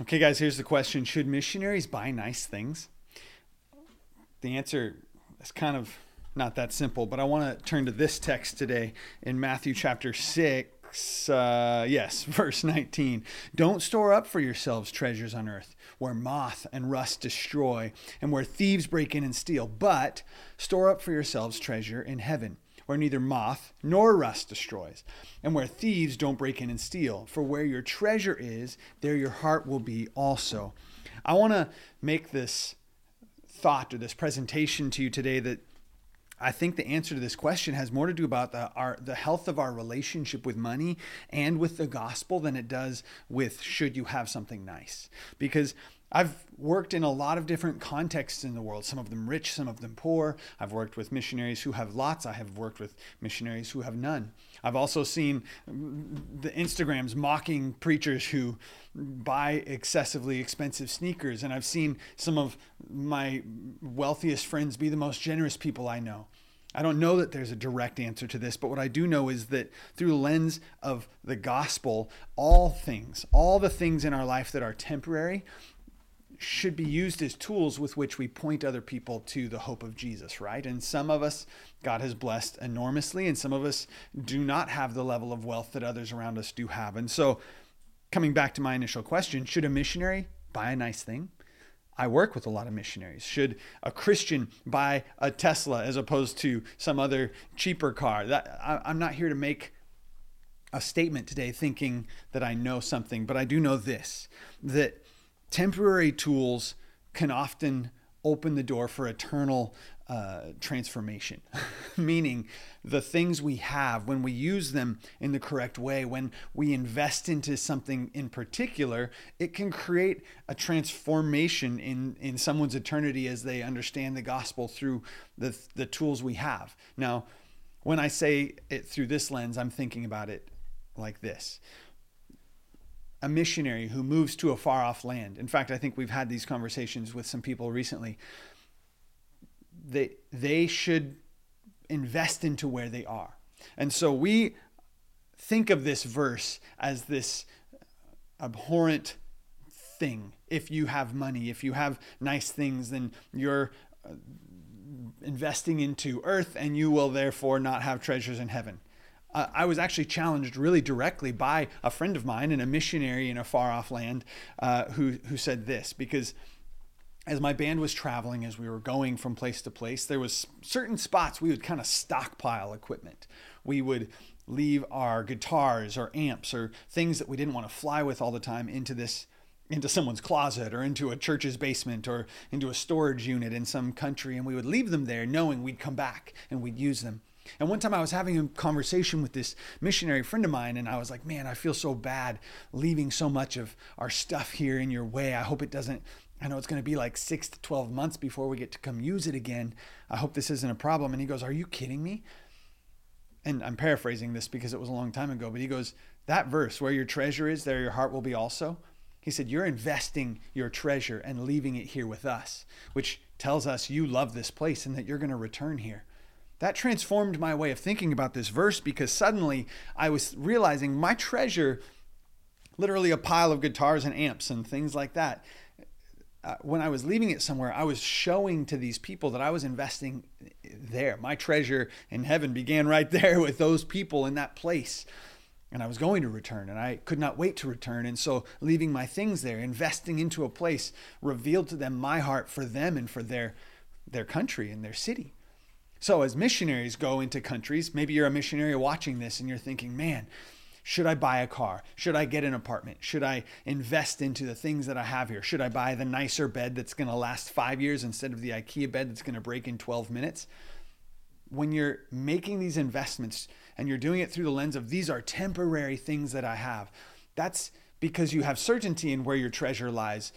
Okay, guys, here's the question Should missionaries buy nice things? The answer is kind of not that simple, but I want to turn to this text today in Matthew chapter 6. Uh, yes, verse 19. Don't store up for yourselves treasures on earth where moth and rust destroy and where thieves break in and steal, but store up for yourselves treasure in heaven where neither moth nor rust destroys, and where thieves don't break in and steal. For where your treasure is, there your heart will be also. I want to make this thought or this presentation to you today that I think the answer to this question has more to do about the our the health of our relationship with money and with the gospel than it does with should you have something nice. Because I've worked in a lot of different contexts in the world, some of them rich, some of them poor. I've worked with missionaries who have lots. I have worked with missionaries who have none. I've also seen the Instagrams mocking preachers who buy excessively expensive sneakers. And I've seen some of my wealthiest friends be the most generous people I know. I don't know that there's a direct answer to this, but what I do know is that through the lens of the gospel, all things, all the things in our life that are temporary, should be used as tools with which we point other people to the hope of Jesus, right? And some of us, God has blessed enormously, and some of us do not have the level of wealth that others around us do have. And so, coming back to my initial question, should a missionary buy a nice thing? I work with a lot of missionaries. Should a Christian buy a Tesla as opposed to some other cheaper car? That I, I'm not here to make a statement today thinking that I know something, but I do know this that temporary tools can often open the door for eternal uh, transformation. Meaning, the things we have, when we use them in the correct way, when we invest into something in particular, it can create a transformation in, in someone's eternity as they understand the gospel through the, the tools we have. Now, when I say it through this lens, I'm thinking about it like this a missionary who moves to a far off land. In fact, I think we've had these conversations with some people recently. They they should invest into where they are. And so we think of this verse as this abhorrent thing. If you have money, if you have nice things, then you're uh, investing into earth and you will therefore not have treasures in heaven uh, I was actually challenged really directly by a friend of mine and a missionary in a far off land uh, who, who said this because as my band was traveling as we were going from place to place there was certain spots we would kind of stockpile equipment. We would leave our guitars or amps or things that we didn't want to fly with all the time into this into someone's closet or into a church's basement or into a storage unit in some country and we would leave them there knowing we'd come back and we'd use them and one time I was having a conversation with this missionary friend of mine, and I was like, man, I feel so bad leaving so much of our stuff here in your way. I hope it doesn't. I know it's going to be like six to 12 months before we get to come use it again. I hope this isn't a problem. And he goes, Are you kidding me? And I'm paraphrasing this because it was a long time ago, but he goes, That verse, where your treasure is, there your heart will be also. He said, You're investing your treasure and leaving it here with us, which tells us you love this place and that you're going to return here. That transformed my way of thinking about this verse because suddenly I was realizing my treasure, literally a pile of guitars and amps and things like that. Uh, when I was leaving it somewhere, I was showing to these people that I was investing there. My treasure in heaven began right there with those people in that place. And I was going to return, and I could not wait to return. And so, leaving my things there, investing into a place, revealed to them my heart for them and for their, their country and their city. So, as missionaries go into countries, maybe you're a missionary watching this and you're thinking, man, should I buy a car? Should I get an apartment? Should I invest into the things that I have here? Should I buy the nicer bed that's going to last five years instead of the IKEA bed that's going to break in 12 minutes? When you're making these investments and you're doing it through the lens of these are temporary things that I have, that's because you have certainty in where your treasure lies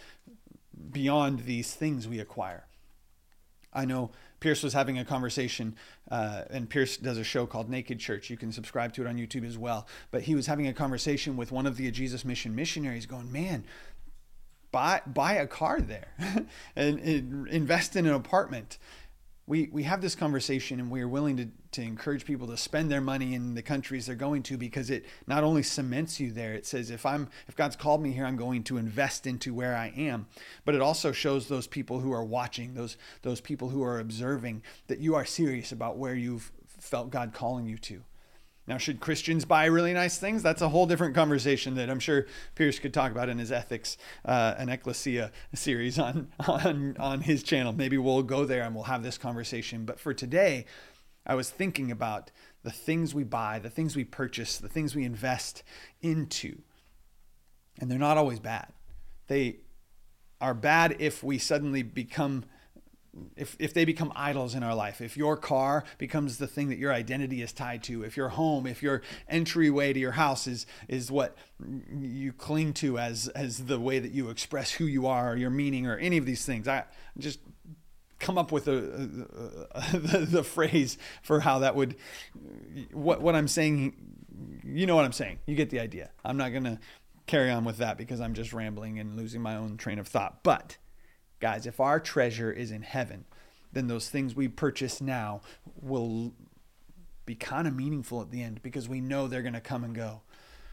beyond these things we acquire. I know Pierce was having a conversation, uh, and Pierce does a show called Naked Church. You can subscribe to it on YouTube as well. But he was having a conversation with one of the Jesus Mission missionaries, going, "Man, buy buy a car there, and, and invest in an apartment." We, we have this conversation and we are willing to, to encourage people to spend their money in the countries they're going to because it not only cements you there, it says if I'm if God's called me here, I'm going to invest into where I am. But it also shows those people who are watching, those those people who are observing, that you are serious about where you've felt God calling you to. Now, should Christians buy really nice things? That's a whole different conversation that I'm sure Pierce could talk about in his ethics, uh, an ecclesia series on, on, on his channel. Maybe we'll go there and we'll have this conversation. But for today, I was thinking about the things we buy, the things we purchase, the things we invest into. And they're not always bad. They are bad if we suddenly become if, if they become idols in our life, if your car becomes the thing that your identity is tied to, if your home, if your entryway to your house is is what you cling to as as the way that you express who you are or your meaning or any of these things, I just come up with a, a, a the, the phrase for how that would what what I'm saying. You know what I'm saying. You get the idea. I'm not gonna carry on with that because I'm just rambling and losing my own train of thought, but Guys, if our treasure is in heaven, then those things we purchase now will be kind of meaningful at the end because we know they're going to come and go.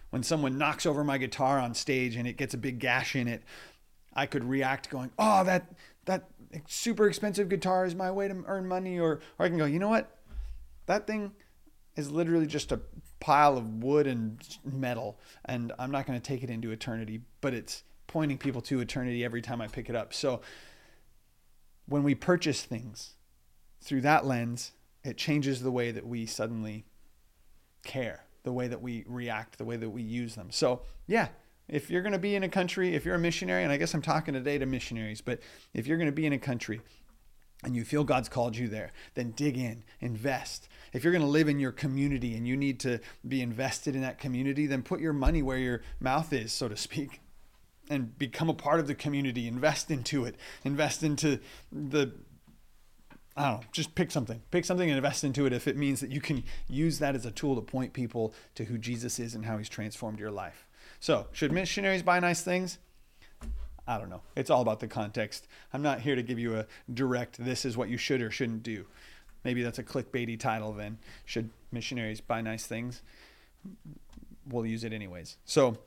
When someone knocks over my guitar on stage and it gets a big gash in it, I could react going, "Oh, that that super expensive guitar is my way to earn money," or or I can go, "You know what? That thing is literally just a pile of wood and metal, and I'm not going to take it into eternity, but it's pointing people to eternity every time I pick it up. So when we purchase things through that lens, it changes the way that we suddenly care, the way that we react, the way that we use them. So, yeah, if you're going to be in a country, if you're a missionary, and I guess I'm talking today to missionaries, but if you're going to be in a country and you feel God's called you there, then dig in, invest. If you're going to live in your community and you need to be invested in that community, then put your money where your mouth is, so to speak and become a part of the community, invest into it, invest into the I don't know, just pick something. Pick something and invest into it if it means that you can use that as a tool to point people to who Jesus is and how he's transformed your life. So, should missionaries buy nice things? I don't know. It's all about the context. I'm not here to give you a direct, this is what you should or shouldn't do. Maybe that's a clickbaity title then. Should missionaries buy nice things? We'll use it anyways. So,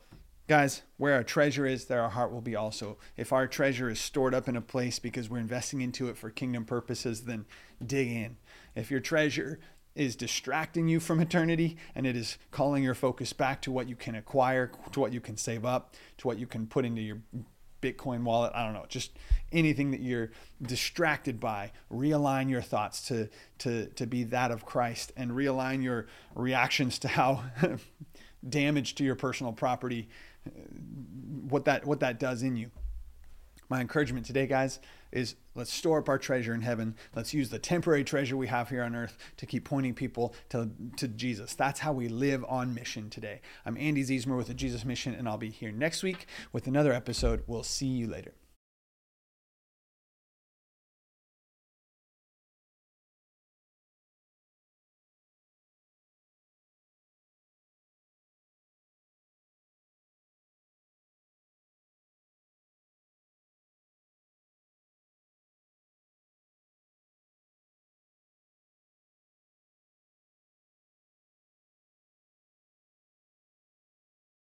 Guys, where our treasure is, there our heart will be also. If our treasure is stored up in a place because we're investing into it for kingdom purposes, then dig in. If your treasure is distracting you from eternity and it is calling your focus back to what you can acquire, to what you can save up, to what you can put into your Bitcoin wallet, I don't know, just anything that you're distracted by, realign your thoughts to to to be that of Christ and realign your reactions to how damage to your personal property uh, what that what that does in you. My encouragement today, guys, is let's store up our treasure in heaven. Let's use the temporary treasure we have here on earth to keep pointing people to, to Jesus. That's how we live on mission today. I'm Andy Ziesmer with the Jesus Mission, and I'll be here next week with another episode. We'll see you later.